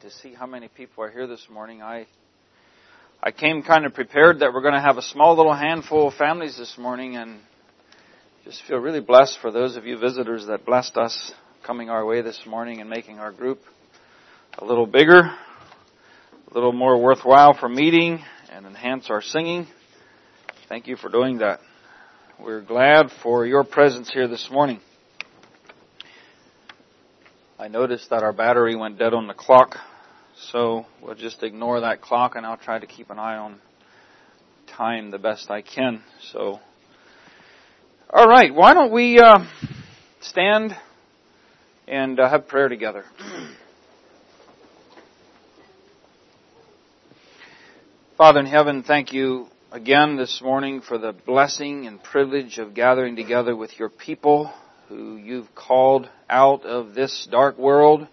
to see how many people are here this morning. I I came kind of prepared that we're going to have a small little handful of families this morning and just feel really blessed for those of you visitors that blessed us coming our way this morning and making our group a little bigger, a little more worthwhile for meeting and enhance our singing. Thank you for doing that. We're glad for your presence here this morning. I noticed that our battery went dead on the clock so we'll just ignore that clock and I'll try to keep an eye on time the best I can. So, all right, why don't we uh, stand and uh, have prayer together? Father in heaven, thank you again this morning for the blessing and privilege of gathering together with your people who you've called out of this dark world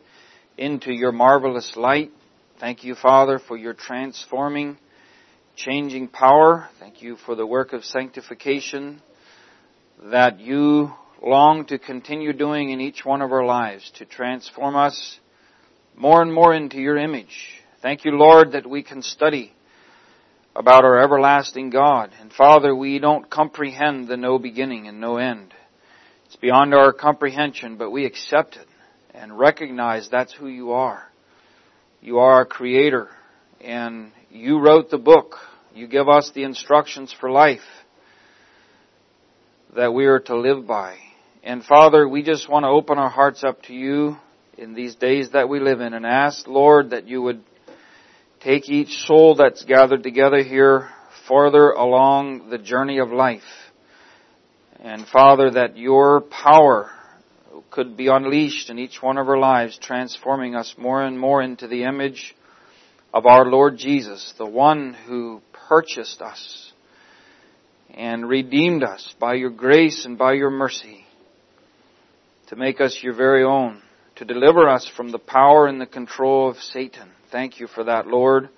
into your marvelous light. Thank you, Father, for your transforming, changing power. Thank you for the work of sanctification that you long to continue doing in each one of our lives to transform us more and more into your image. Thank you, Lord, that we can study about our everlasting God. And Father, we don't comprehend the no beginning and no end. It's beyond our comprehension, but we accept it and recognize that's who you are. You are our creator and you wrote the book. You give us the instructions for life that we are to live by. And Father, we just want to open our hearts up to you in these days that we live in and ask, Lord, that you would take each soul that's gathered together here farther along the journey of life. And Father, that your power could be unleashed in each one of our lives, transforming us more and more into the image of our Lord Jesus, the one who purchased us and redeemed us by your grace and by your mercy to make us your very own, to deliver us from the power and the control of Satan. Thank you for that, Lord.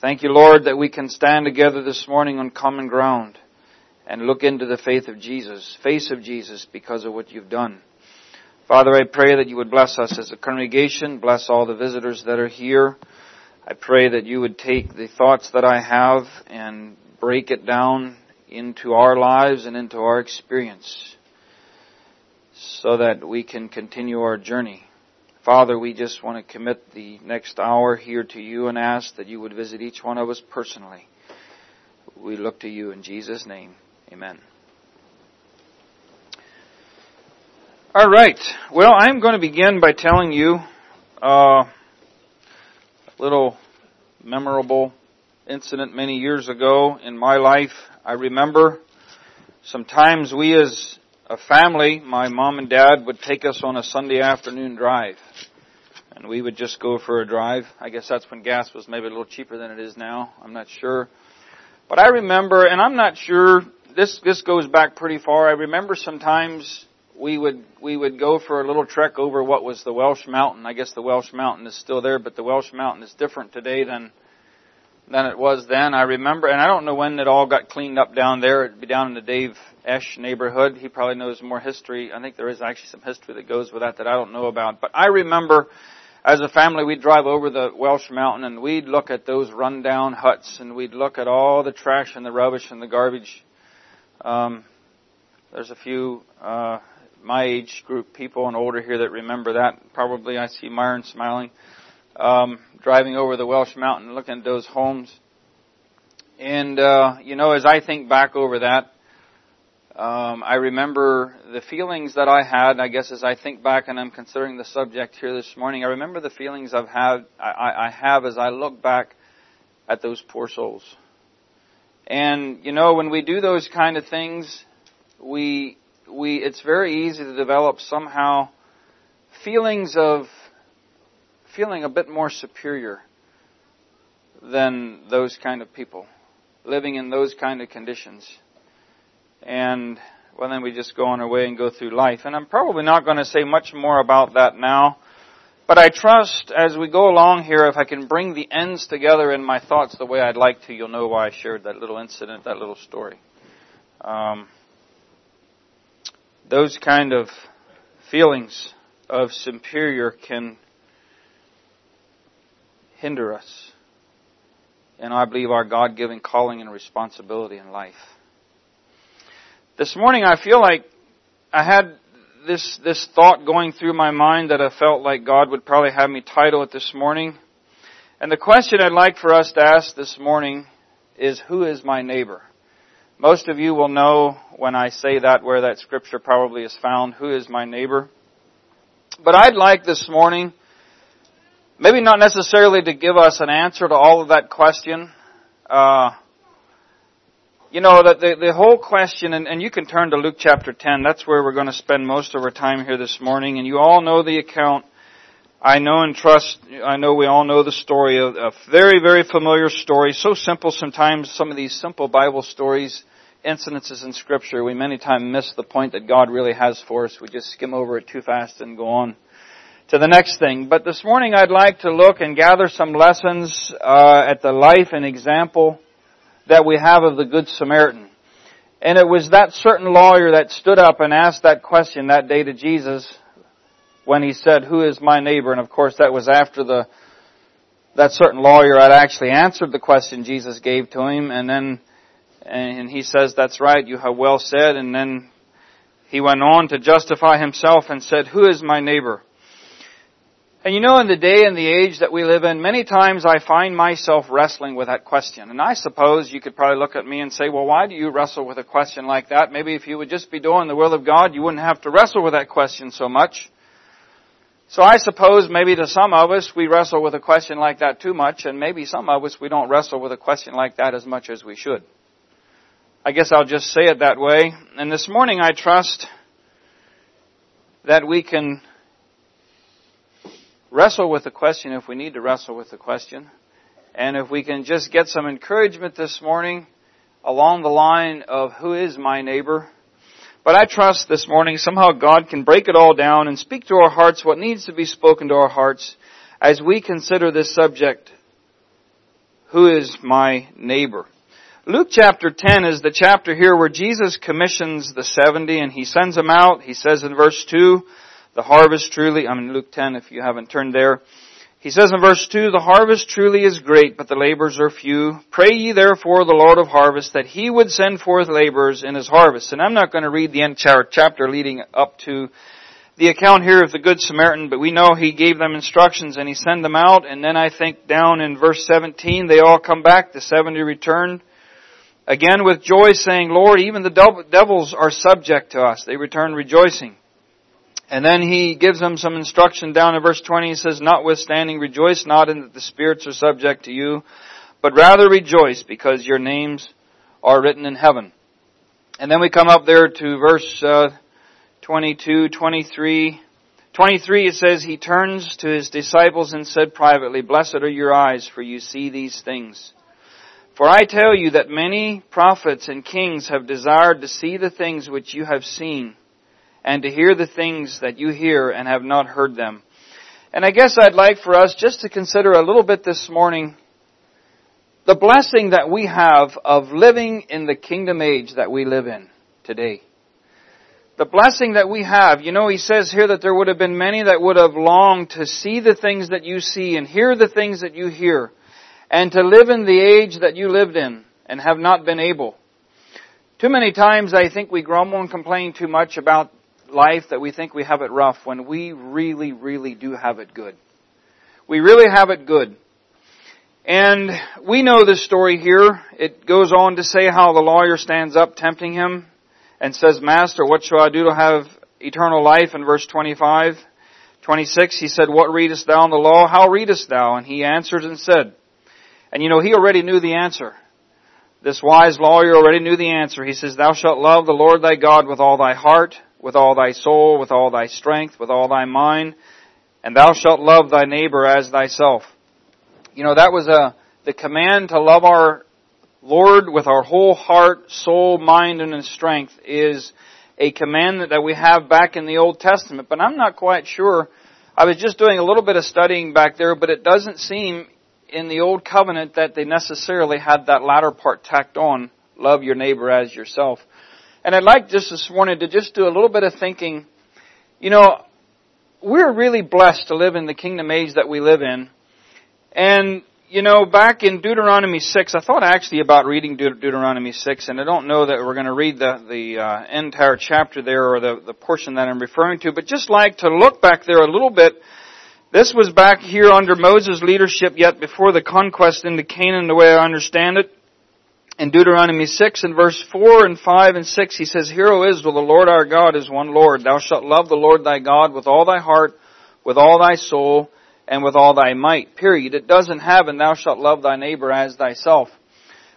Thank you, Lord, that we can stand together this morning on common ground and look into the faith of Jesus, face of Jesus because of what you've done. Father, I pray that you would bless us as a congregation, bless all the visitors that are here. I pray that you would take the thoughts that I have and break it down into our lives and into our experience so that we can continue our journey. Father, we just want to commit the next hour here to you and ask that you would visit each one of us personally. We look to you in Jesus' name. Amen. All right. Well, I'm going to begin by telling you uh, a little memorable incident many years ago in my life. I remember sometimes we as a family, my mom and dad would take us on a Sunday afternoon drive. And we would just go for a drive. I guess that's when gas was maybe a little cheaper than it is now. I'm not sure. But I remember, and I'm not sure, this, this goes back pretty far. I remember sometimes we would we would go for a little trek over what was the Welsh Mountain. I guess the Welsh Mountain is still there, but the Welsh Mountain is different today than than it was then. I remember, and I don't know when it all got cleaned up down there. It'd be down in the Dave Esch neighborhood. He probably knows more history. I think there is actually some history that goes with that that I don't know about. But I remember as a family, we'd drive over the Welsh Mountain and we'd look at those rundown huts and we'd look at all the trash and the rubbish and the garbage. Um, there's a few uh, my age group people and older here that remember that. Probably I see Myron smiling. Um, driving over the Welsh Mountain, looking at those homes. And, uh, you know, as I think back over that, um, I remember the feelings that I had, I guess as I think back and I'm considering the subject here this morning, I remember the feelings I've had, I, I have as I look back at those poor souls. And, you know, when we do those kind of things, we, we, it's very easy to develop somehow feelings of feeling a bit more superior than those kind of people, living in those kind of conditions. And, well, then we just go on our way and go through life. And I'm probably not going to say much more about that now. But I trust as we go along here, if I can bring the ends together in my thoughts the way I'd like to, you'll know why I shared that little incident, that little story. Um, those kind of feelings of superior can hinder us in, I believe, our God-given calling and responsibility in life. This morning I feel like I had this, this thought going through my mind that I felt like God would probably have me title it this morning. And the question I'd like for us to ask this morning is, who is my neighbor? Most of you will know when I say that where that scripture probably is found, who is my neighbor? But I'd like this morning, maybe not necessarily to give us an answer to all of that question, uh, you know, the, the, the whole question, and, and you can turn to Luke chapter 10, that's where we're going to spend most of our time here this morning, and you all know the account. I know and trust, I know we all know the story, of a very, very familiar story, so simple sometimes, some of these simple Bible stories, incidences in scripture, we many times miss the point that God really has for us. We just skim over it too fast and go on to the next thing. But this morning I'd like to look and gather some lessons uh, at the life and example that we have of the Good Samaritan. And it was that certain lawyer that stood up and asked that question that day to Jesus when he said, who is my neighbor? And of course that was after the, that certain lawyer had actually answered the question Jesus gave to him and then, and he says, that's right, you have well said. And then he went on to justify himself and said, who is my neighbor? And you know, in the day and the age that we live in, many times I find myself wrestling with that question. And I suppose you could probably look at me and say, well, why do you wrestle with a question like that? Maybe if you would just be doing the will of God, you wouldn't have to wrestle with that question so much. So I suppose maybe to some of us, we wrestle with a question like that too much, and maybe some of us, we don't wrestle with a question like that as much as we should. I guess I'll just say it that way. And this morning I trust that we can wrestle with the question if we need to wrestle with the question. And if we can just get some encouragement this morning along the line of who is my neighbor. But I trust this morning somehow God can break it all down and speak to our hearts what needs to be spoken to our hearts as we consider this subject. Who is my neighbor? Luke chapter 10 is the chapter here where Jesus commissions the 70 and he sends them out. He says in verse 2, the harvest truly, I'm in Luke 10 if you haven't turned there. He says in verse 2, the harvest truly is great, but the laborers are few. Pray ye therefore the Lord of harvest that he would send forth laborers in his harvest. And I'm not going to read the end chapter leading up to the account here of the Good Samaritan, but we know he gave them instructions and he sent them out. And then I think down in verse 17, they all come back. The 70 returned. Again with joy saying, Lord, even the devils are subject to us. They return rejoicing. And then he gives them some instruction down in verse 20. He says, Notwithstanding, rejoice not in that the spirits are subject to you, but rather rejoice because your names are written in heaven. And then we come up there to verse uh, 22, 23. 23 it says, He turns to his disciples and said privately, Blessed are your eyes, for you see these things. For I tell you that many prophets and kings have desired to see the things which you have seen and to hear the things that you hear and have not heard them. And I guess I'd like for us just to consider a little bit this morning the blessing that we have of living in the kingdom age that we live in today. The blessing that we have, you know, he says here that there would have been many that would have longed to see the things that you see and hear the things that you hear and to live in the age that you lived in and have not been able. Too many times I think we grumble and complain too much about life that we think we have it rough when we really, really do have it good. We really have it good. And we know this story here. It goes on to say how the lawyer stands up tempting him and says, Master, what shall I do to have eternal life? In verse 25, 26, he said, What readest thou in the law? How readest thou? And he answered and said, and you know, he already knew the answer. This wise lawyer already knew the answer. He says, Thou shalt love the Lord thy God with all thy heart, with all thy soul, with all thy strength, with all thy mind, and thou shalt love thy neighbor as thyself. You know, that was a, the command to love our Lord with our whole heart, soul, mind, and strength is a commandment that we have back in the Old Testament, but I'm not quite sure. I was just doing a little bit of studying back there, but it doesn't seem in the Old Covenant that they necessarily had that latter part tacked on, love your neighbor as yourself. And I'd like just this morning to just do a little bit of thinking. You know, we're really blessed to live in the kingdom age that we live in. And, you know, back in Deuteronomy 6, I thought actually about reading Deut- Deuteronomy 6, and I don't know that we're going to read the, the uh, entire chapter there or the, the portion that I'm referring to, but just like to look back there a little bit. This was back here under Moses' leadership yet before the conquest into Canaan the way I understand it. In Deuteronomy 6 and verse 4 and 5 and 6 he says, Hear, O Israel, the Lord our God is one Lord. Thou shalt love the Lord thy God with all thy heart, with all thy soul, and with all thy might. Period. It doesn't have, and thou shalt love thy neighbor as thyself.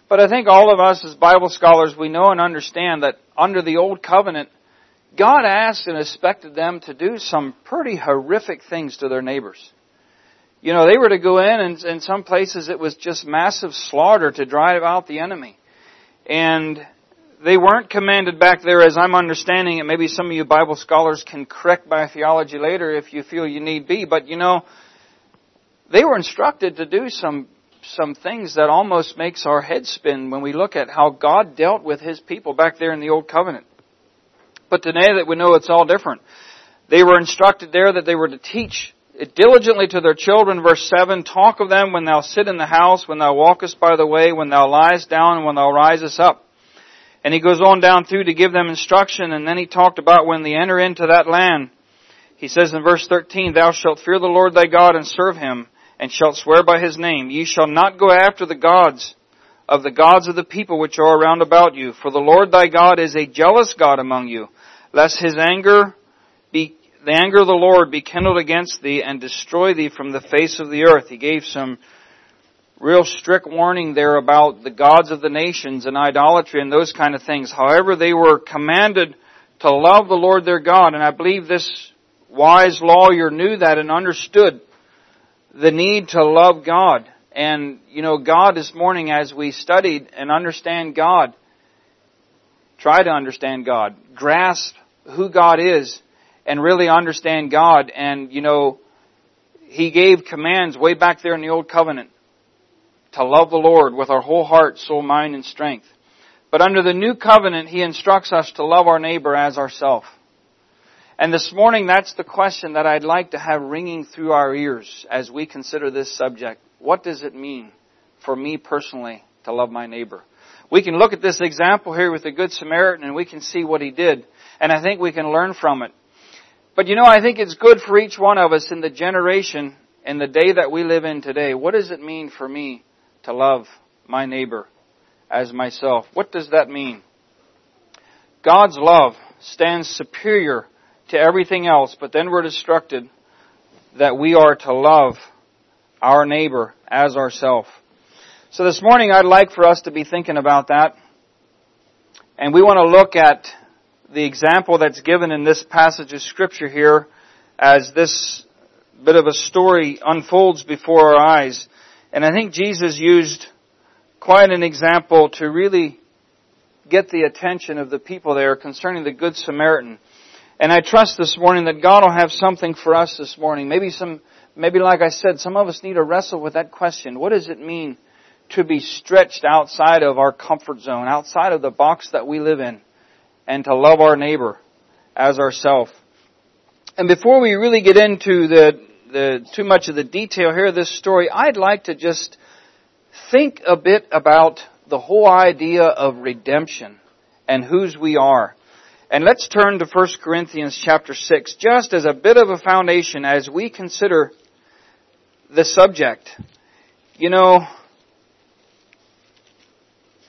But I think all of us as Bible scholars, we know and understand that under the Old Covenant, God asked and expected them to do some pretty horrific things to their neighbors. You know, they were to go in and in some places it was just massive slaughter to drive out the enemy. And they weren't commanded back there as I'm understanding it. Maybe some of you Bible scholars can correct my theology later if you feel you need be. But you know, they were instructed to do some some things that almost makes our head spin when we look at how God dealt with his people back there in the old covenant. But today that we know it's all different. They were instructed there that they were to teach diligently to their children, verse 7, talk of them when thou sit in the house, when thou walkest by the way, when thou liest down, and when thou risest up. And he goes on down through to give them instruction, and then he talked about when they enter into that land. He says in verse 13, Thou shalt fear the Lord thy God and serve him, and shalt swear by his name. Ye shall not go after the gods of the gods of the people which are around about you, for the Lord thy God is a jealous God among you, lest his anger the anger of the Lord be kindled against thee and destroy thee from the face of the earth. He gave some real strict warning there about the gods of the nations and idolatry and those kind of things. However, they were commanded to love the Lord their God, and I believe this wise lawyer knew that and understood the need to love God. And, you know, God this morning as we studied and understand God, try to understand God, grasp who God is, and really understand God. And, you know, He gave commands way back there in the Old Covenant to love the Lord with our whole heart, soul, mind, and strength. But under the New Covenant, He instructs us to love our neighbor as ourself. And this morning, that's the question that I'd like to have ringing through our ears as we consider this subject. What does it mean for me personally to love my neighbor? We can look at this example here with the Good Samaritan and we can see what he did. And I think we can learn from it. But you know, I think it's good for each one of us in the generation and the day that we live in today. What does it mean for me to love my neighbor as myself? What does that mean? God's love stands superior to everything else, but then we're instructed that we are to love our neighbor as ourself. So this morning I'd like for us to be thinking about that. And we want to look at the example that's given in this passage of scripture here as this bit of a story unfolds before our eyes. And I think Jesus used quite an example to really get the attention of the people there concerning the Good Samaritan. And I trust this morning that God will have something for us this morning. Maybe some, maybe like I said, some of us need to wrestle with that question. What does it mean to be stretched outside of our comfort zone, outside of the box that we live in? And to love our neighbor as ourself. And before we really get into the, the too much of the detail here of this story, I'd like to just think a bit about the whole idea of redemption and whose we are. And let's turn to 1 Corinthians chapter 6 just as a bit of a foundation as we consider the subject. You know,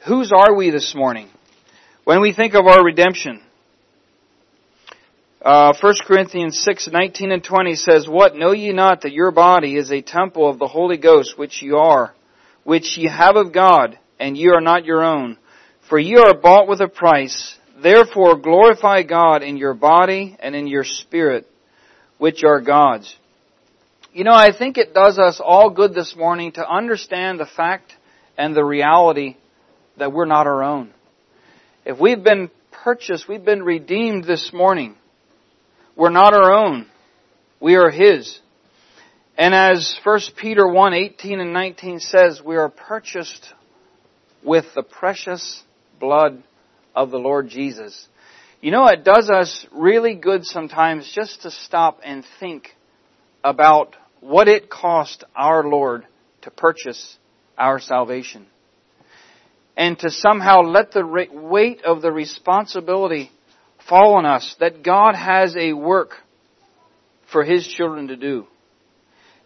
whose are we this morning? When we think of our redemption, uh, 1 Corinthians 6, 19 and 20 says, What, know ye not that your body is a temple of the Holy Ghost, which ye are, which ye have of God, and ye are not your own? For ye are bought with a price. Therefore glorify God in your body and in your spirit, which are God's. You know, I think it does us all good this morning to understand the fact and the reality that we're not our own. If we've been purchased, we've been redeemed this morning. We're not our own. We are His. And as 1 Peter 1, 18 and 19 says, we are purchased with the precious blood of the Lord Jesus. You know, it does us really good sometimes just to stop and think about what it cost our Lord to purchase our salvation. And to somehow let the weight of the responsibility fall on us that God has a work for His children to do.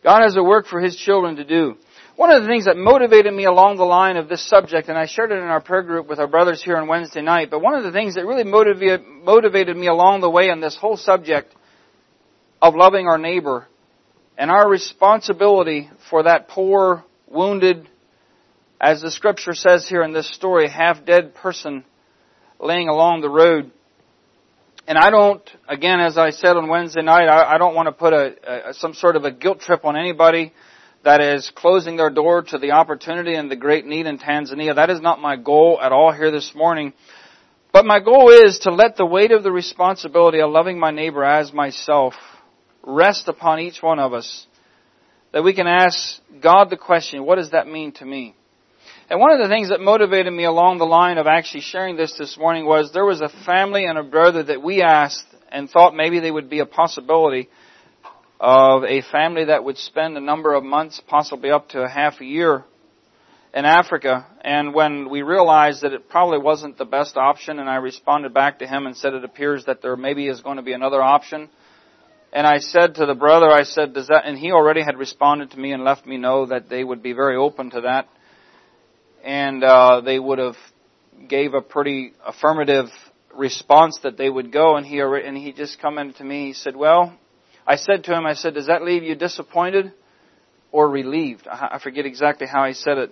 God has a work for His children to do. One of the things that motivated me along the line of this subject, and I shared it in our prayer group with our brothers here on Wednesday night, but one of the things that really motivated, motivated me along the way on this whole subject of loving our neighbor and our responsibility for that poor, wounded, as the scripture says here in this story, half dead person laying along the road. And I don't, again, as I said on Wednesday night, I, I don't want to put a, a, some sort of a guilt trip on anybody that is closing their door to the opportunity and the great need in Tanzania. That is not my goal at all here this morning. But my goal is to let the weight of the responsibility of loving my neighbor as myself rest upon each one of us. That we can ask God the question, what does that mean to me? And one of the things that motivated me along the line of actually sharing this this morning was there was a family and a brother that we asked and thought maybe they would be a possibility of a family that would spend a number of months, possibly up to a half a year in Africa. And when we realized that it probably wasn't the best option, and I responded back to him and said it appears that there maybe is going to be another option. And I said to the brother, I said, does that, and he already had responded to me and left me know that they would be very open to that. And, uh, they would have gave a pretty affirmative response that they would go and he, and he just commented to me, he said, well, I said to him, I said, does that leave you disappointed or relieved? I forget exactly how he said it.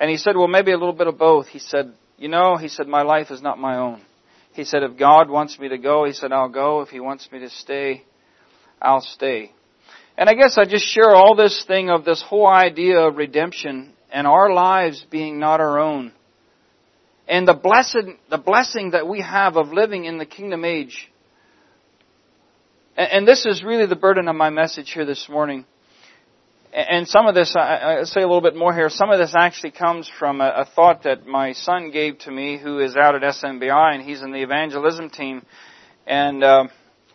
And he said, well, maybe a little bit of both. He said, you know, he said, my life is not my own. He said, if God wants me to go, he said, I'll go. If he wants me to stay, I'll stay. And I guess I just share all this thing of this whole idea of redemption and our lives being not our own. And the blessed, the blessing that we have of living in the kingdom age and this is really the burden of my message here this morning. And some of this, I'll say a little bit more here, some of this actually comes from a, thought that my son gave to me who is out at SMBI and he's in the evangelism team. And uh,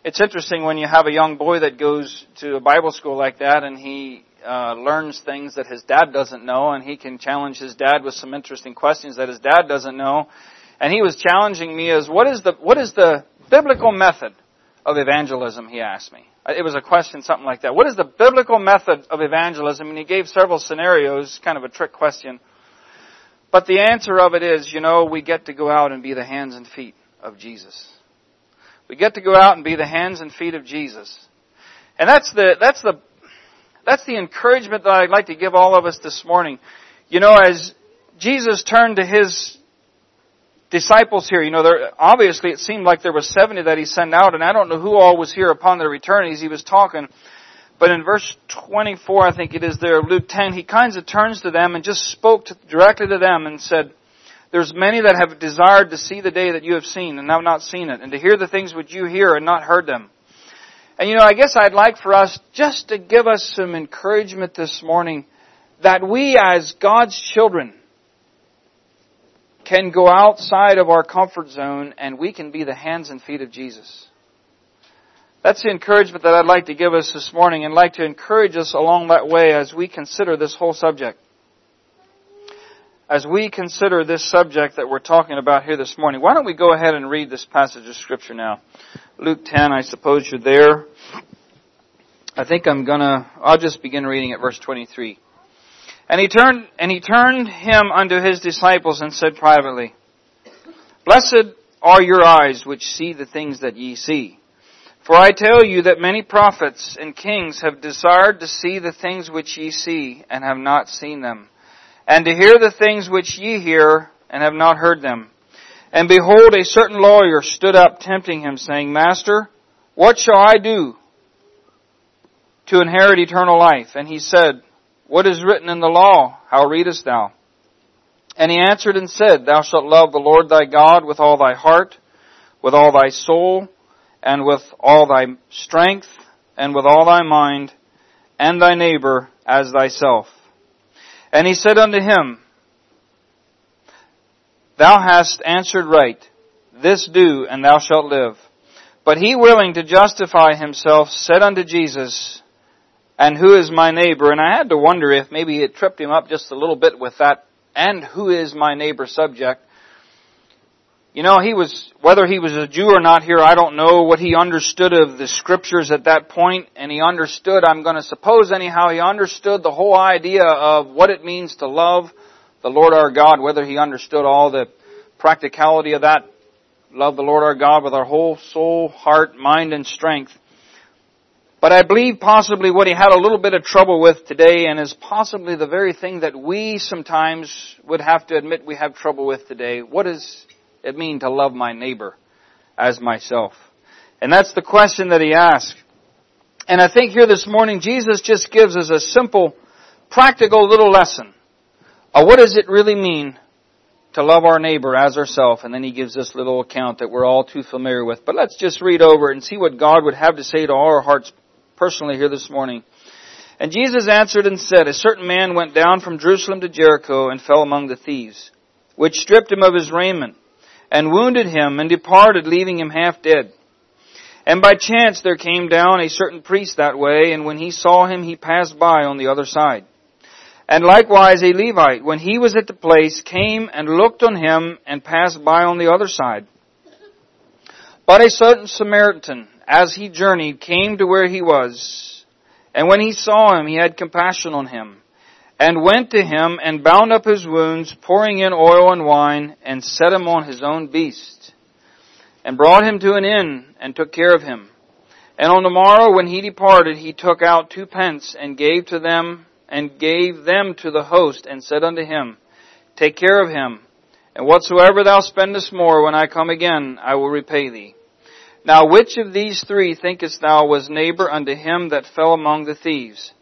it's interesting when you have a young boy that goes to a Bible school like that and he uh, learns things that his dad doesn't know and he can challenge his dad with some interesting questions that his dad doesn't know. And he was challenging me as what is the, what is the biblical method of evangelism, he asked me. It was a question, something like that. What is the biblical method of evangelism? And he gave several scenarios, kind of a trick question. But the answer of it is, you know, we get to go out and be the hands and feet of Jesus. We get to go out and be the hands and feet of Jesus. And that's the, that's the, that's the encouragement that I'd like to give all of us this morning. You know, as Jesus turned to his disciples here. You know, there, obviously it seemed like there was 70 that he sent out, and I don't know who all was here upon their return as he was talking. But in verse 24, I think it is there, Luke 10, he kind of turns to them and just spoke to, directly to them and said, There's many that have desired to see the day that you have seen and have not seen it, and to hear the things which you hear and not heard them. And you know, I guess I'd like for us just to give us some encouragement this morning that we as God's children, can go outside of our comfort zone and we can be the hands and feet of Jesus. That's the encouragement that I'd like to give us this morning and like to encourage us along that way as we consider this whole subject. As we consider this subject that we're talking about here this morning, why don't we go ahead and read this passage of scripture now? Luke 10, I suppose you're there. I think I'm gonna, I'll just begin reading at verse 23. And he turned, and he turned him unto his disciples and said privately, Blessed are your eyes which see the things that ye see. For I tell you that many prophets and kings have desired to see the things which ye see and have not seen them, and to hear the things which ye hear and have not heard them. And behold, a certain lawyer stood up tempting him, saying, Master, what shall I do to inherit eternal life? And he said, what is written in the law? How readest thou? And he answered and said, Thou shalt love the Lord thy God with all thy heart, with all thy soul, and with all thy strength, and with all thy mind, and thy neighbor as thyself. And he said unto him, Thou hast answered right. This do, and thou shalt live. But he willing to justify himself said unto Jesus, And who is my neighbor? And I had to wonder if maybe it tripped him up just a little bit with that, and who is my neighbor subject. You know, he was, whether he was a Jew or not here, I don't know what he understood of the scriptures at that point, and he understood, I'm to suppose anyhow, he understood the whole idea of what it means to love the Lord our God, whether he understood all the practicality of that, love the Lord our God with our whole soul, heart, mind, and strength. But I believe possibly what he had a little bit of trouble with today and is possibly the very thing that we sometimes would have to admit we have trouble with today. What does it mean to love my neighbor as myself? And that's the question that he asked. And I think here this morning Jesus just gives us a simple, practical little lesson of what does it really mean to love our neighbor as ourselves. And then he gives this little account that we're all too familiar with. But let's just read over and see what God would have to say to our hearts personally here this morning. And Jesus answered and said, A certain man went down from Jerusalem to Jericho and fell among the thieves, which stripped him of his raiment, and wounded him, and departed, leaving him half dead. And by chance there came down a certain priest that way, and when he saw him, he passed by on the other side. And likewise a Levite, when he was at the place, came and looked on him, and passed by on the other side. But a certain Samaritan, as he journeyed, came to where he was. And when he saw him, he had compassion on him, and went to him and bound up his wounds, pouring in oil and wine, and set him on his own beast, and brought him to an inn, and took care of him. And on the morrow, when he departed, he took out two pence, and gave to them, and gave them to the host, and said unto him, Take care of him, and whatsoever thou spendest more, when I come again, I will repay thee. Now which of these three thinkest thou was neighbor unto him that fell among the thieves?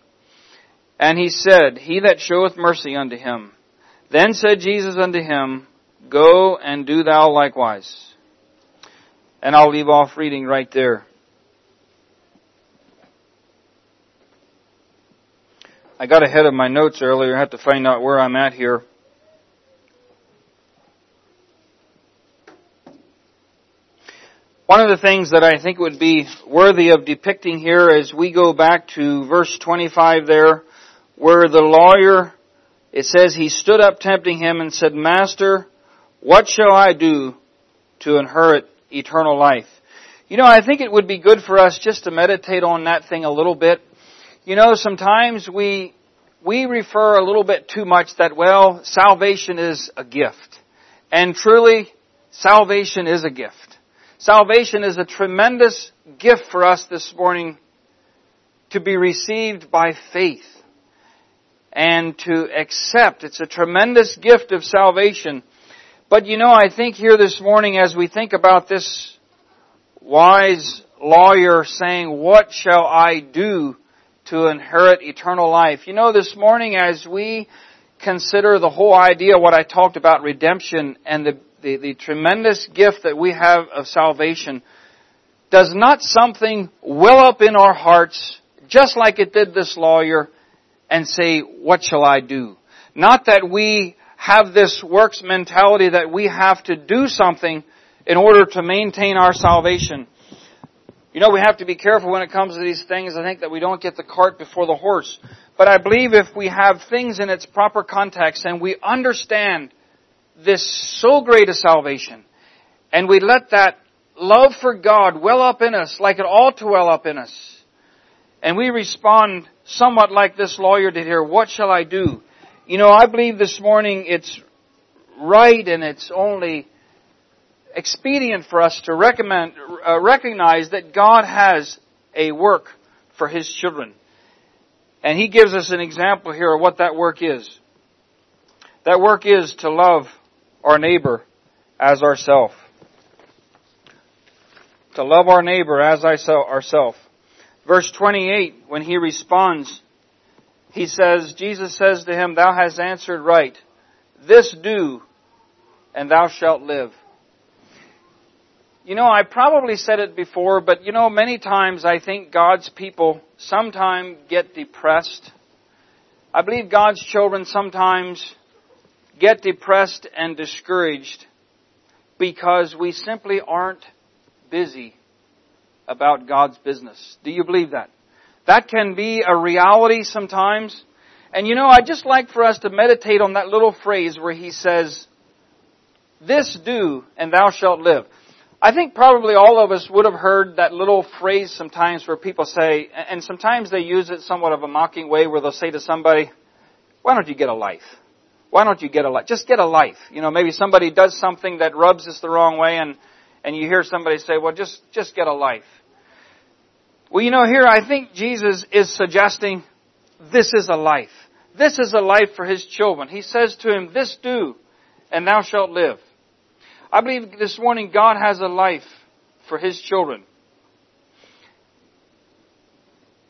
And he said, He that showeth mercy unto him. Then said Jesus unto him, Go and do thou likewise. And I'll leave off reading right there. I got ahead of my notes earlier. I have to find out where I'm at here. One of the things that I think would be worthy of depicting here as we go back to verse 25 there, where the lawyer, it says he stood up tempting him and said, Master, what shall I do to inherit eternal life? You know, I think it would be good for us just to meditate on that thing a little bit. You know, sometimes we, we refer a little bit too much that, well, salvation is a gift. And truly, salvation is a gift. Salvation is a tremendous gift for us this morning to be received by faith and to accept. It's a tremendous gift of salvation. But you know, I think here this morning as we think about this wise lawyer saying, what shall I do to inherit eternal life? You know, this morning as we consider the whole idea, what I talked about redemption and the the, the tremendous gift that we have of salvation, does not something well up in our hearts, just like it did this lawyer, and say, what shall I do? Not that we have this works mentality that we have to do something in order to maintain our salvation. You know, we have to be careful when it comes to these things. I think that we don't get the cart before the horse. But I believe if we have things in its proper context and we understand this so great a salvation, and we let that love for God well up in us like it ought to well up in us, and we respond somewhat like this lawyer did here, what shall I do? You know, I believe this morning it's right and it's only expedient for us to recommend, uh, recognize that God has a work for His children. And He gives us an example here of what that work is. That work is to love our neighbor as ourself. To love our neighbor as ourself. Verse 28, when he responds, he says, Jesus says to him, Thou hast answered right. This do, and thou shalt live. You know, I probably said it before, but you know, many times I think God's people sometimes get depressed. I believe God's children sometimes get depressed and discouraged because we simply aren't busy about God's business. Do you believe that? That can be a reality sometimes. And you know, I'd just like for us to meditate on that little phrase where he says, this do and thou shalt live. I think probably all of us would have heard that little phrase sometimes where people say, and sometimes they use it somewhat of a mocking way where they'll say to somebody, why don't you get a life? Why don't you get a life? Just get a life. You know, maybe somebody does something that rubs us the wrong way and, and you hear somebody say, well just, just get a life. Well, you know, here I think Jesus is suggesting this is a life. This is a life for his children. He says to him, this do, and thou shalt live. I believe this morning God has a life for his children.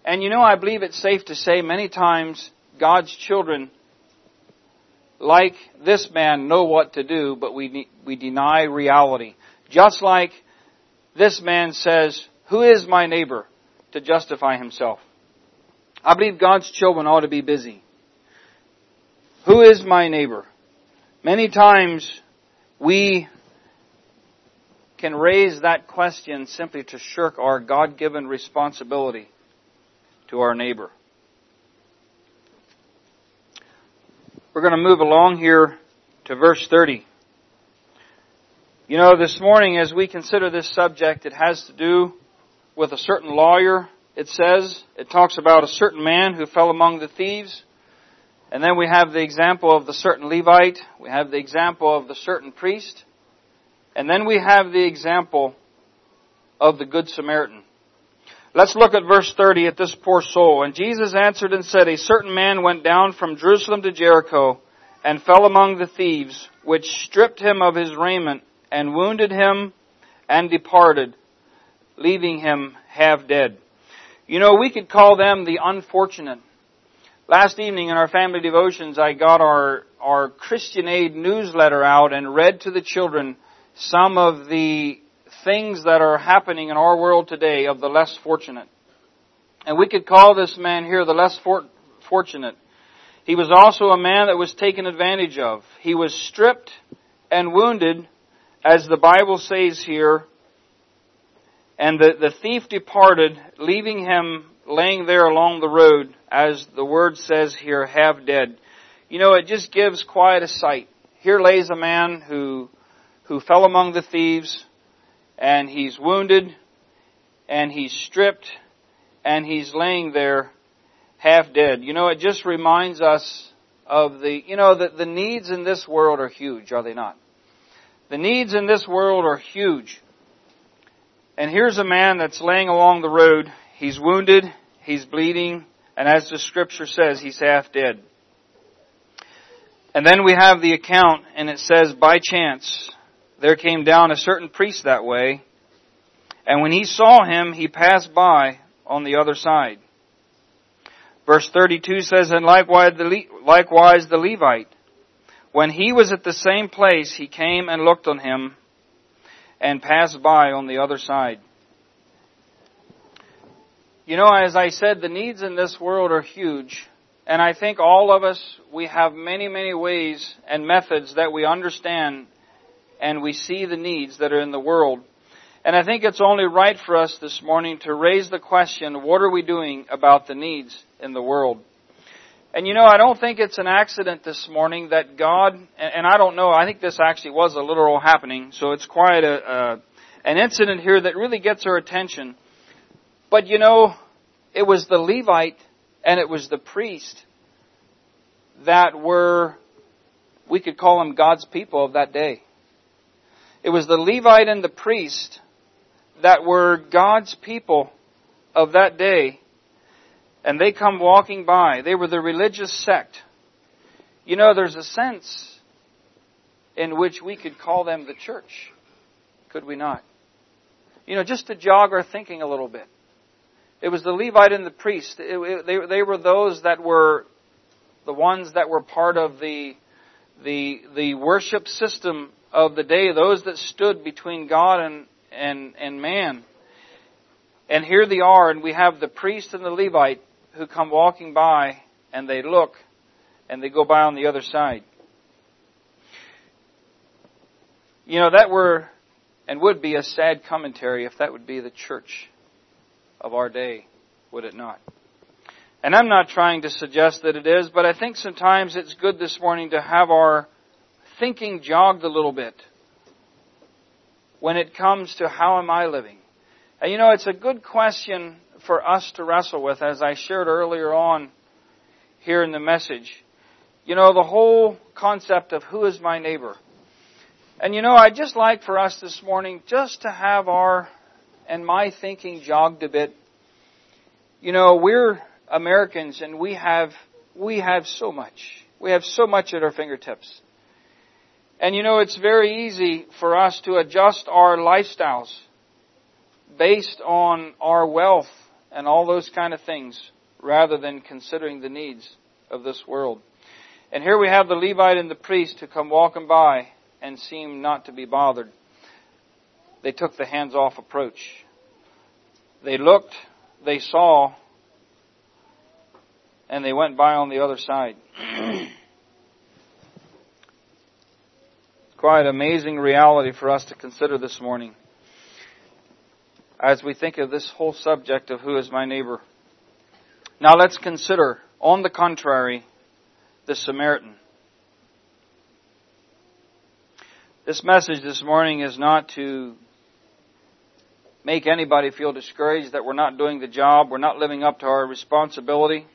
And you know, I believe it's safe to say many times God's children, like this man, know what to do, but we, we deny reality. Just like this man says, who is my neighbor? to justify himself. I believe God's children ought to be busy. Who is my neighbor? Many times we can raise that question simply to shirk our God-given responsibility to our neighbor. We're going to move along here to verse 30. You know, this morning as we consider this subject, it has to do with a certain lawyer, it says. It talks about a certain man who fell among the thieves. And then we have the example of the certain Levite. We have the example of the certain priest. And then we have the example of the Good Samaritan. Let's look at verse 30 at this poor soul. And Jesus answered and said, A certain man went down from Jerusalem to Jericho and fell among the thieves, which stripped him of his raiment and wounded him and departed leaving him half dead. You know, we could call them the unfortunate. Last evening in our family devotions, I got our, our Christian Aid newsletter out and read to the children some of the things that are happening in our world today of the less fortunate. And we could call this man here the less for, fortunate. He was also a man that was taken advantage of. He was stripped and wounded, as the Bible says here, and the, the thief departed, leaving him laying there along the road, as the word says here, half dead. You know, it just gives quite a sight. Here lays a man who, who fell among the thieves, and he's wounded, and he's stripped, and he's laying there half dead. You know, it just reminds us of the, you know, the, the needs in this world are huge, are they not? The needs in this world are huge. And here's a man that's laying along the road. He's wounded, he's bleeding, and as the scripture says, he's half dead. And then we have the account, and it says, by chance, there came down a certain priest that way, and when he saw him, he passed by on the other side. Verse 32 says, and likewise the, Le- likewise the Levite, when he was at the same place, he came and looked on him, and passed by on the other side. You know, as I said, the needs in this world are huge. And I think all of us, we have many, many ways and methods that we understand and we see the needs that are in the world. And I think it's only right for us this morning to raise the question, what are we doing about the needs in the world? And you know, I don't think it's an accident this morning that God, and I don't know, I think this actually was a literal happening, so it's quite a, a an incident here that really gets our attention. But you know, it was the Levite and it was the priest that were, we could call them God's people of that day. It was the Levite and the priest that were God's people of that day and they come walking by. They were the religious sect. You know, there's a sense in which we could call them the church. Could we not? You know, just to jog our thinking a little bit. It was the Levite and the priest. It, it, they, they were those that were the ones that were part of the, the, the worship system of the day, those that stood between God and, and, and man. And here they are, and we have the priest and the Levite who come walking by and they look and they go by on the other side. You know, that were and would be a sad commentary if that would be the church of our day, would it not? And I'm not trying to suggest that it is, but I think sometimes it's good this morning to have our thinking jogged a little bit when it comes to how am I living? And you know, it's a good question for us to wrestle with, as I shared earlier on here in the message. You know, the whole concept of who is my neighbor. And you know, I'd just like for us this morning just to have our and my thinking jogged a bit. You know, we're Americans and we have we have so much. We have so much at our fingertips. And you know, it's very easy for us to adjust our lifestyles based on our wealth and all those kind of things rather than considering the needs of this world. And here we have the Levite and the priest who come walking by and seem not to be bothered. They took the hands off approach. They looked, they saw, and they went by on the other side. Quite amazing reality for us to consider this morning as we think of this whole subject of who is my neighbor. Now let's consider, on the contrary, the Samaritan. This message this morning is not to make anybody feel discouraged that we're not doing the job, we're not living up to our responsibility.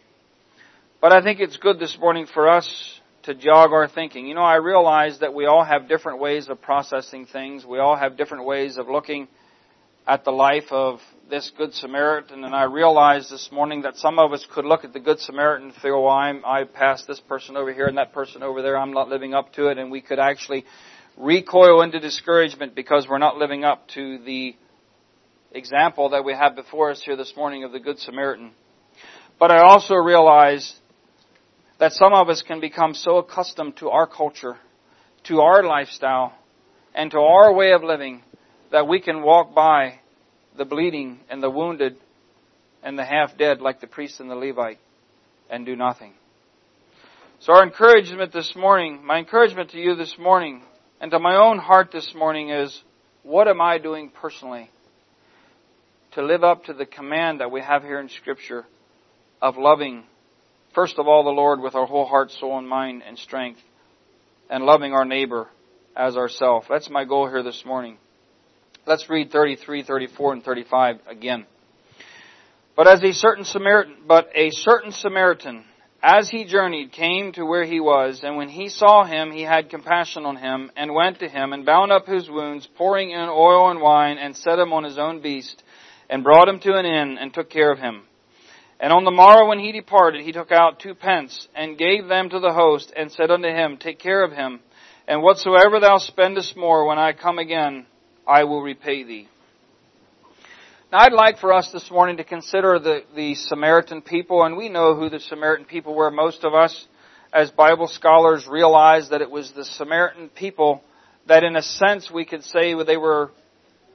But I think it's good this morning for us to jog our thinking. You know, I realize that we all have different ways of processing things. We all have different ways of looking at the life of this Good Samaritan, and I realized this morning that some of us could look at the Good Samaritan and feel, well, I'm, I passed this person over here and that person over there, I'm not living up to it, and we could actually recoil into discouragement because we're not living up to the example that we have before us here this morning of the Good Samaritan. But I also realize that some of us can become so accustomed to our culture, to our lifestyle, and to our way of living that we can walk by the bleeding and the wounded and the half dead like the priest and the Levite and do nothing. So our encouragement this morning, my encouragement to you this morning and to my own heart this morning is, what am I doing personally to live up to the command that we have here in scripture of loving, first of all, the Lord with our whole heart, soul, and mind and strength and loving our neighbor as ourself. That's my goal here this morning. Let's read 33, 34, and 35 again. But as a certain Samaritan, but a certain Samaritan, as he journeyed, came to where he was, and when he saw him, he had compassion on him, and went to him, and bound up his wounds, pouring in oil and wine, and set him on his own beast, and brought him to an inn, and took care of him. And on the morrow when he departed, he took out two pence, and gave them to the host, and said unto him, Take care of him, and whatsoever thou spendest more, when I come again, I will repay thee. Now I'd like for us this morning to consider the, the Samaritan people, and we know who the Samaritan people were. Most of us, as Bible scholars, realize that it was the Samaritan people that in a sense we could say they were,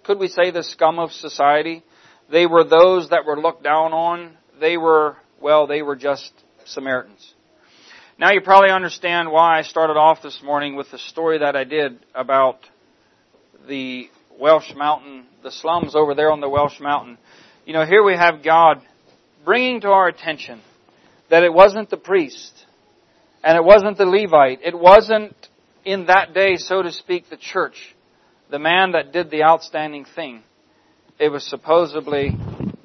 could we say the scum of society? They were those that were looked down on. They were, well, they were just Samaritans. Now you probably understand why I started off this morning with the story that I did about the Welsh Mountain, the slums over there on the Welsh Mountain. You know, here we have God bringing to our attention that it wasn't the priest and it wasn't the Levite. It wasn't in that day, so to speak, the church, the man that did the outstanding thing. It was supposedly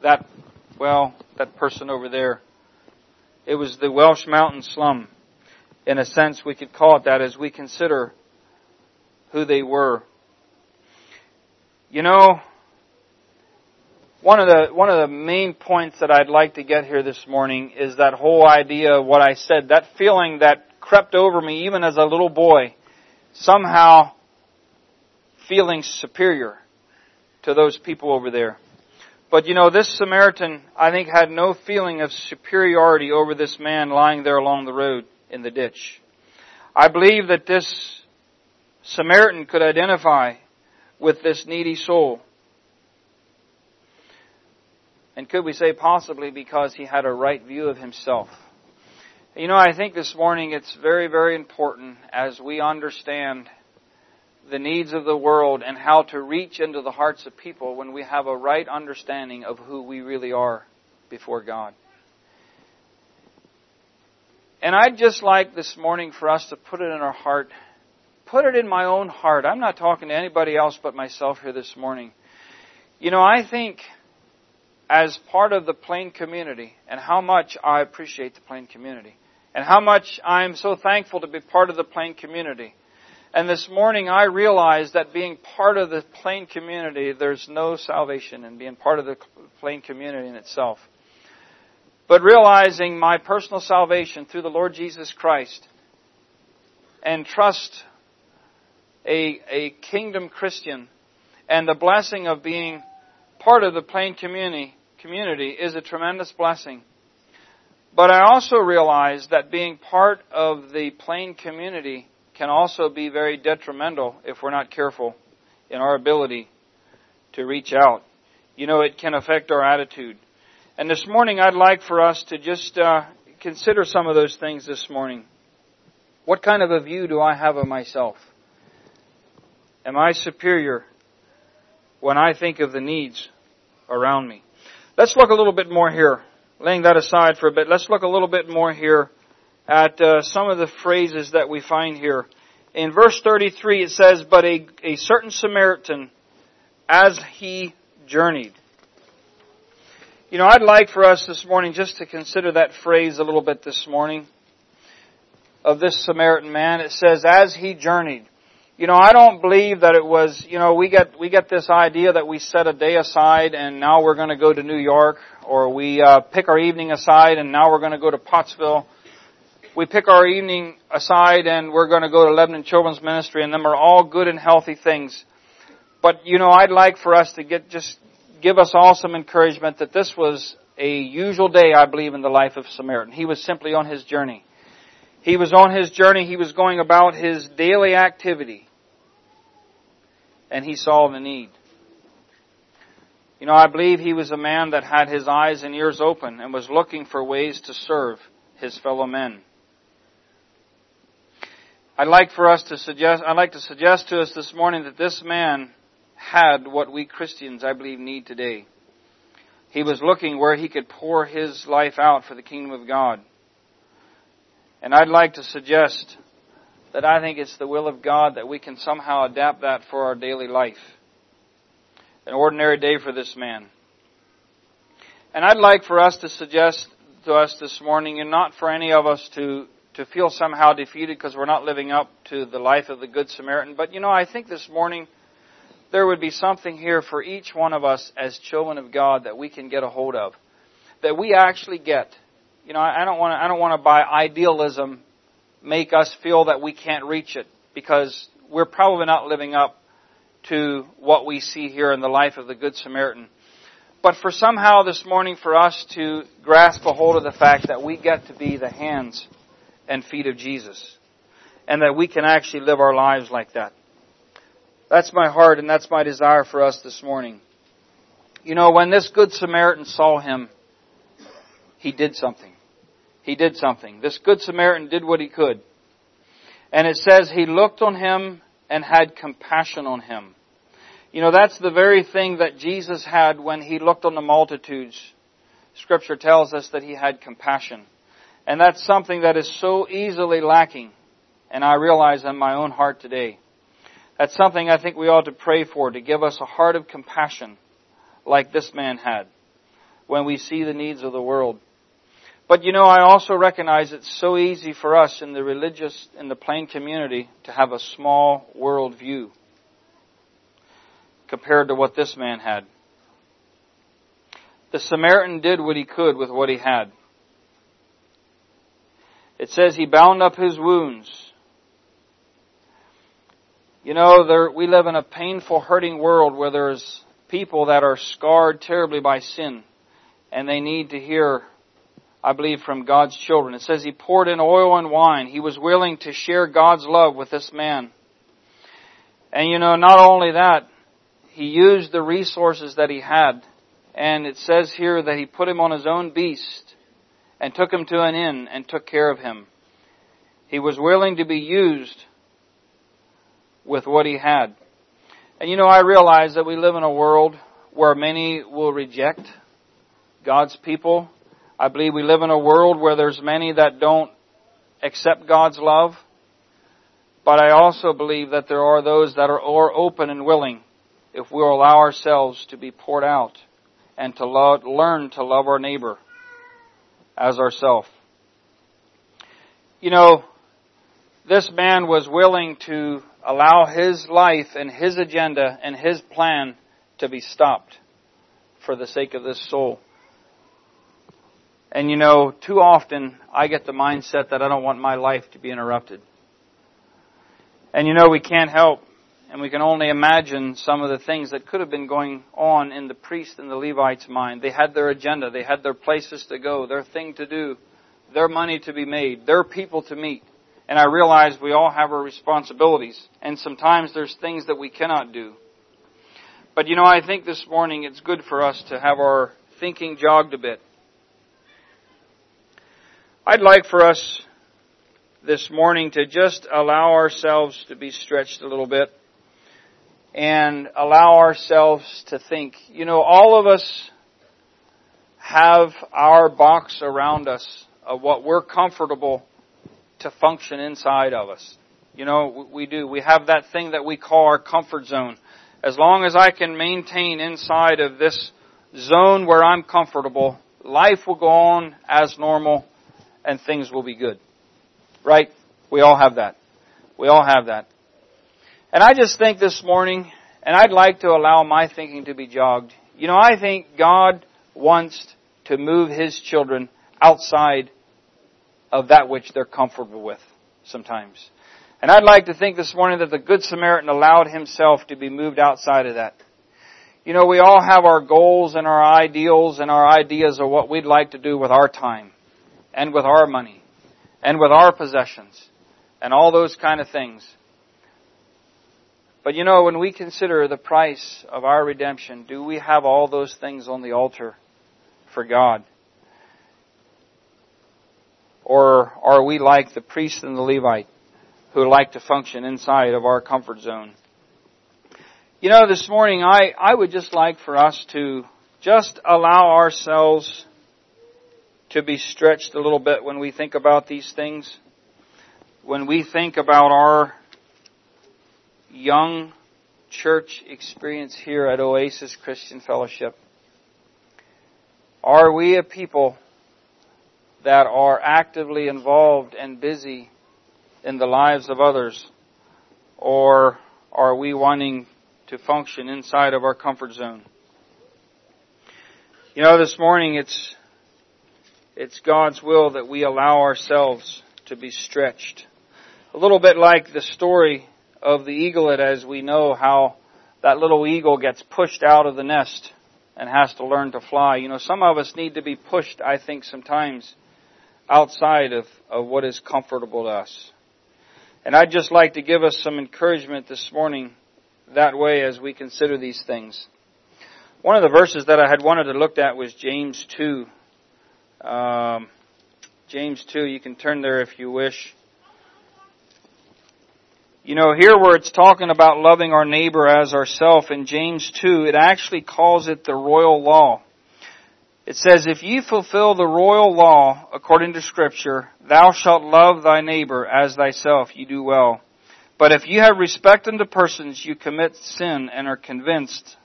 that, well, that person over there. It was the Welsh Mountain slum. In a sense, we could call it that as we consider who they were. You know, one of the one of the main points that I'd like to get here this morning is that whole idea of what I said, that feeling that crept over me even as a little boy, somehow feeling superior to those people over there. But you know, this Samaritan, I think, had no feeling of superiority over this man lying there along the road in the ditch. I believe that this Samaritan could identify with this needy soul. And could we say possibly because he had a right view of himself? You know, I think this morning it's very, very important as we understand the needs of the world and how to reach into the hearts of people when we have a right understanding of who we really are before God. And I'd just like this morning for us to put it in our heart, put it in my own heart. I'm not talking to anybody else but myself here this morning. You know, I think as part of the Plain community and how much I appreciate the Plain community and how much I'm so thankful to be part of the Plain community. And this morning I realized that being part of the Plain community, there's no salvation in being part of the Plain community in itself. But realizing my personal salvation through the Lord Jesus Christ and trust a, a kingdom Christian and the blessing of being part of the Plain community, community is a tremendous blessing. But I also realize that being part of the Plain community can also be very detrimental if we're not careful in our ability to reach out. You know, it can affect our attitude. And this morning I'd like for us to just uh, consider some of those things this morning. What kind of a view do I have of myself? Am I superior when I think of the needs around me? Let's look a little bit more here. Laying that aside for a bit, let's look a little bit more here at uh, some of the phrases that we find here. In verse 33 it says, But a, a certain Samaritan, as he journeyed. You know, I'd like for us this morning just to consider that phrase a little bit this morning of this Samaritan man. It says, as he journeyed. You know, I don't believe that it was, you know, we get, we get this idea that we set a day aside and now we're going to go to New York or we uh, pick our evening aside and now we're going to go to Pottsville. We pick our evening aside and we're going to go to Lebanon Children's Ministry and them are all good and healthy things. But, you know, I'd like for us to get just give us all some encouragement that this was a usual day, I believe, in the life of Samaritan. He was simply on his journey. He was on his journey. He was going about his daily activity. And he saw the need. You know, I believe he was a man that had his eyes and ears open and was looking for ways to serve his fellow men. I'd like for us to suggest, I'd like to suggest to us this morning that this man had what we Christians, I believe, need today. He was looking where he could pour his life out for the kingdom of God. And I'd like to suggest that I think it's the will of God that we can somehow adapt that for our daily life. An ordinary day for this man. And I'd like for us to suggest to us this morning, and not for any of us to, to feel somehow defeated because we're not living up to the life of the Good Samaritan, but you know, I think this morning there would be something here for each one of us as children of God that we can get a hold of. That we actually get. You know, I don't want to, I don't want to by idealism make us feel that we can't reach it because we're probably not living up to what we see here in the life of the Good Samaritan. But for somehow this morning for us to grasp a hold of the fact that we get to be the hands and feet of Jesus. And that we can actually live our lives like that. That's my heart and that's my desire for us this morning. You know, when this Good Samaritan saw him, he did something. He did something. This Good Samaritan did what he could. And it says he looked on him and had compassion on him. You know, that's the very thing that Jesus had when he looked on the multitudes. Scripture tells us that he had compassion. And that's something that is so easily lacking. And I realize in my own heart today. That's something I think we ought to pray for, to give us a heart of compassion like this man had when we see the needs of the world. But you know, I also recognize it's so easy for us in the religious, in the plain community to have a small world view compared to what this man had. The Samaritan did what he could with what he had. It says he bound up his wounds you know, there, we live in a painful, hurting world where there's people that are scarred terribly by sin, and they need to hear, I believe, from God's children. It says he poured in oil and wine. He was willing to share God's love with this man. And you know, not only that, he used the resources that he had. And it says here that he put him on his own beast and took him to an inn and took care of him. He was willing to be used with what he had. And you know, I realize that we live in a world where many will reject God's people. I believe we live in a world where there's many that don't accept God's love, but I also believe that there are those that are open and willing if we'll allow ourselves to be poured out and to love, learn to love our neighbor as ourself. You know, this man was willing to allow his life and his agenda and his plan to be stopped for the sake of this soul. And you know, too often I get the mindset that I don't want my life to be interrupted. And you know, we can't help and we can only imagine some of the things that could have been going on in the priest and the Levites' mind. They had their agenda, they had their places to go, their thing to do, their money to be made, their people to meet. And I realize we all have our responsibilities, and sometimes there's things that we cannot do. But you know, I think this morning it's good for us to have our thinking jogged a bit. I'd like for us this morning to just allow ourselves to be stretched a little bit and allow ourselves to think. You know, all of us have our box around us of what we're comfortable to function inside of us. You know, we do. We have that thing that we call our comfort zone. As long as I can maintain inside of this zone where I'm comfortable, life will go on as normal and things will be good. Right? We all have that. We all have that. And I just think this morning, and I'd like to allow my thinking to be jogged. You know, I think God wants to move His children outside of that which they're comfortable with sometimes. And I'd like to think this morning that the Good Samaritan allowed himself to be moved outside of that. You know, we all have our goals and our ideals and our ideas of what we'd like to do with our time and with our money and with our possessions and all those kind of things. But you know, when we consider the price of our redemption, do we have all those things on the altar for God? Or are we like the priest and the Levite who like to function inside of our comfort zone? You know, this morning I, I would just like for us to just allow ourselves to be stretched a little bit when we think about these things. When we think about our young church experience here at Oasis Christian Fellowship? Are we a people that are actively involved and busy in the lives of others? Or are we wanting to function inside of our comfort zone? You know, this morning it's, it's God's will that we allow ourselves to be stretched. A little bit like the story of the eaglet as we know how that little eagle gets pushed out of the nest and has to learn to fly. You know, some of us need to be pushed, I think, sometimes outside of, of what is comfortable to us. And I'd just like to give us some encouragement this morning that way as we consider these things. One of the verses that I had wanted to look at was James 2. Um, James 2, you can turn there if you wish. You know, here where it's talking about loving our neighbor as ourself in James 2, it actually calls it the royal law. It says, if you fulfill the royal law according to scripture, thou shalt love thy neighbor as thyself, you do well. But if you have respect unto persons, you commit sin and are convinced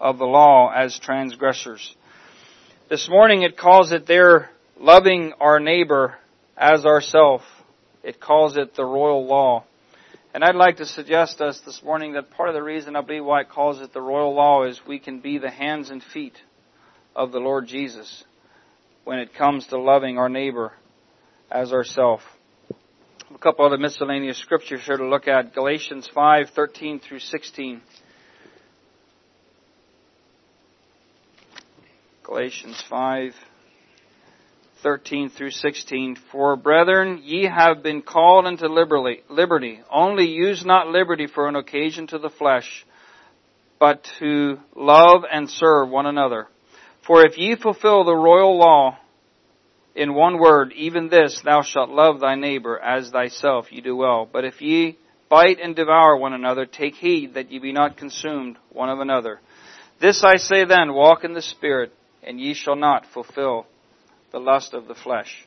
of the law as transgressors. This morning it calls it there loving our neighbor as ourself. It calls it the royal law. And I'd like to suggest to us this morning that part of the reason I believe why it calls it the royal law is we can be the hands and feet of the Lord Jesus when it comes to loving our neighbor as ourself. A couple other miscellaneous scriptures here to look at. Galatians 5, 13 through 16. Galatians 5, 13 through 16. For brethren, ye have been called unto liberty. Only use not liberty for an occasion to the flesh, but to love and serve one another. For if ye fulfill the royal law in one word, even this, thou shalt love thy neighbor as thyself, ye do well. But if ye bite and devour one another, take heed that ye be not consumed one of another. This I say then, walk in the Spirit, and ye shall not fulfill the lust of the flesh.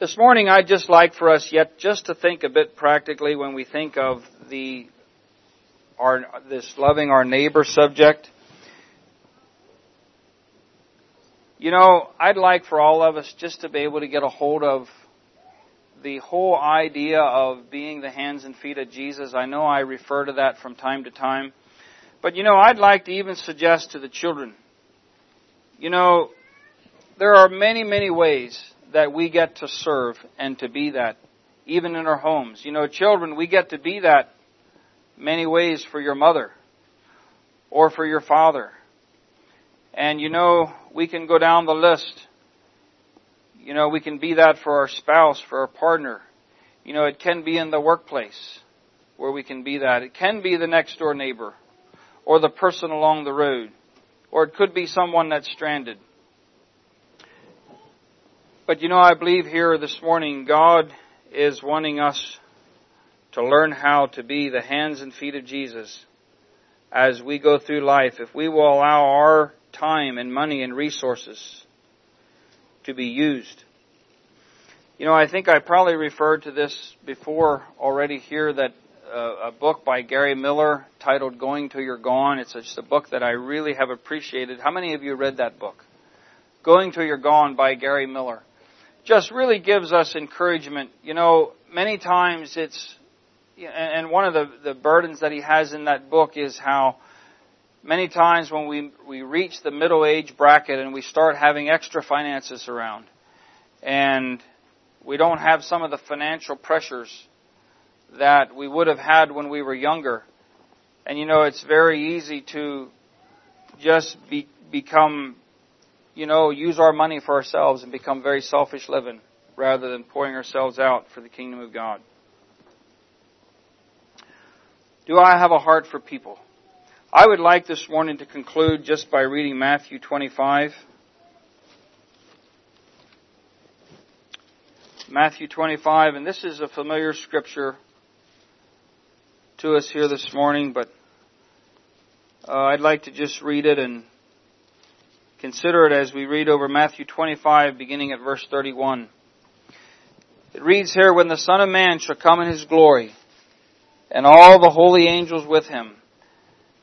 This morning, I'd just like for us yet just to think a bit practically when we think of the our this loving our neighbor subject. You know, I'd like for all of us just to be able to get a hold of the whole idea of being the hands and feet of Jesus. I know I refer to that from time to time. But you know, I'd like to even suggest to the children, you know, there are many, many ways that we get to serve and to be that, even in our homes. You know, children, we get to be that many ways for your mother or for your father. And you know, we can go down the list. You know, we can be that for our spouse, for our partner. You know, it can be in the workplace where we can be that. It can be the next door neighbor or the person along the road. Or it could be someone that's stranded. But you know, I believe here this morning God is wanting us to learn how to be the hands and feet of Jesus as we go through life. If we will allow our time and money and resources to be used. You know, I think I probably referred to this before already here that a book by Gary Miller titled Going Till You're Gone. It's just a book that I really have appreciated. How many of you read that book? Going Till You're Gone by Gary Miller just really gives us encouragement. You know, many times it's, and one of the, the burdens that he has in that book is how many times when we, we reach the middle age bracket and we start having extra finances around and we don't have some of the financial pressures that we would have had when we were younger. And you know, it's very easy to just be, become you know, use our money for ourselves and become very selfish living rather than pouring ourselves out for the kingdom of God. Do I have a heart for people? I would like this morning to conclude just by reading Matthew 25. Matthew 25, and this is a familiar scripture to us here this morning, but uh, I'd like to just read it and Consider it as we read over Matthew 25, beginning at verse 31. It reads here, When the Son of Man shall come in his glory, and all the holy angels with him,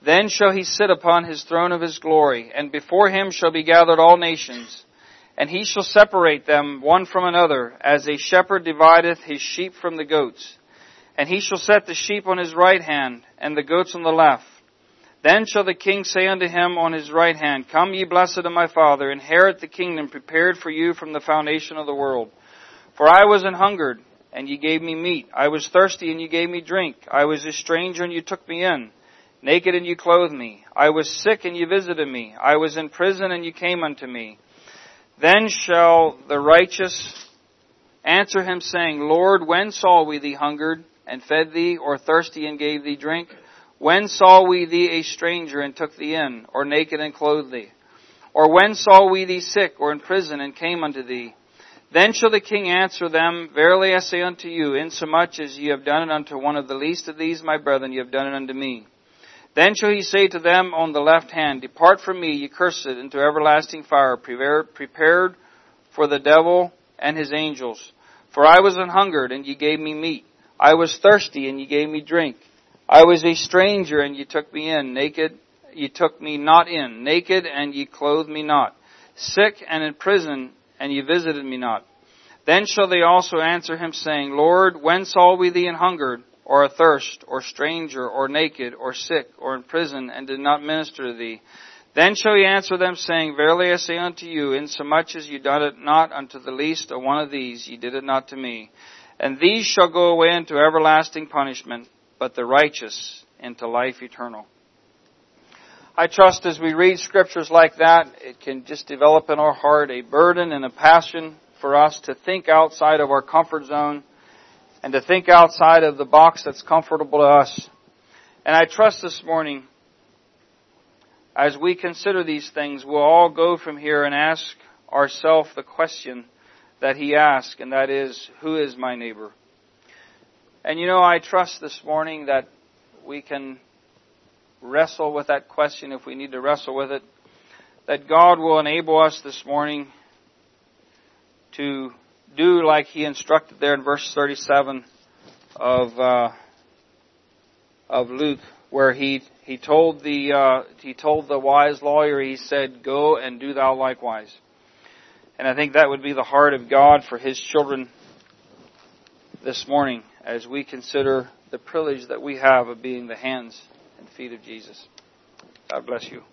then shall he sit upon his throne of his glory, and before him shall be gathered all nations, and he shall separate them one from another, as a shepherd divideth his sheep from the goats. And he shall set the sheep on his right hand, and the goats on the left. Then shall the king say unto him on his right hand, Come ye blessed of my father, inherit the kingdom prepared for you from the foundation of the world. For I was an hungered, and ye gave me meat. I was thirsty, and ye gave me drink. I was a stranger, and ye took me in. Naked, and ye clothed me. I was sick, and ye visited me. I was in prison, and ye came unto me. Then shall the righteous answer him, saying, Lord, when saw we thee hungered, and fed thee, or thirsty, and gave thee drink? When saw we thee a stranger and took thee in, or naked and clothed thee? Or when saw we thee sick or in prison and came unto thee? Then shall the king answer them, Verily I say unto you, insomuch as ye have done it unto one of the least of these my brethren, ye have done it unto me. Then shall he say to them on the left hand, Depart from me, ye cursed, into everlasting fire, prepared for the devil and his angels. For I was an hungered, and ye gave me meat. I was thirsty, and ye gave me drink. I was a stranger and ye took me in, naked, ye took me not in, naked and ye clothed me not, sick and in prison and ye visited me not. Then shall they also answer him saying, Lord, when saw we thee in hungered, or athirst, or stranger, or naked, or sick, or in prison, and did not minister to thee? Then shall he answer them, saying, Verily I say unto you, insomuch as ye done it not unto the least of one of these, ye did it not to me. And these shall go away into everlasting punishment, but the righteous into life eternal. I trust as we read scriptures like that, it can just develop in our heart a burden and a passion for us to think outside of our comfort zone and to think outside of the box that's comfortable to us. And I trust this morning, as we consider these things, we'll all go from here and ask ourselves the question that he asked, and that is, who is my neighbor? And you know, I trust this morning that we can wrestle with that question if we need to wrestle with it. That God will enable us this morning to do like he instructed there in verse 37 of uh, of Luke, where he he told the uh, he told the wise lawyer, he said, "Go and do thou likewise." And I think that would be the heart of God for His children this morning as we consider the privilege that we have of being the hands and feet of Jesus. God bless you.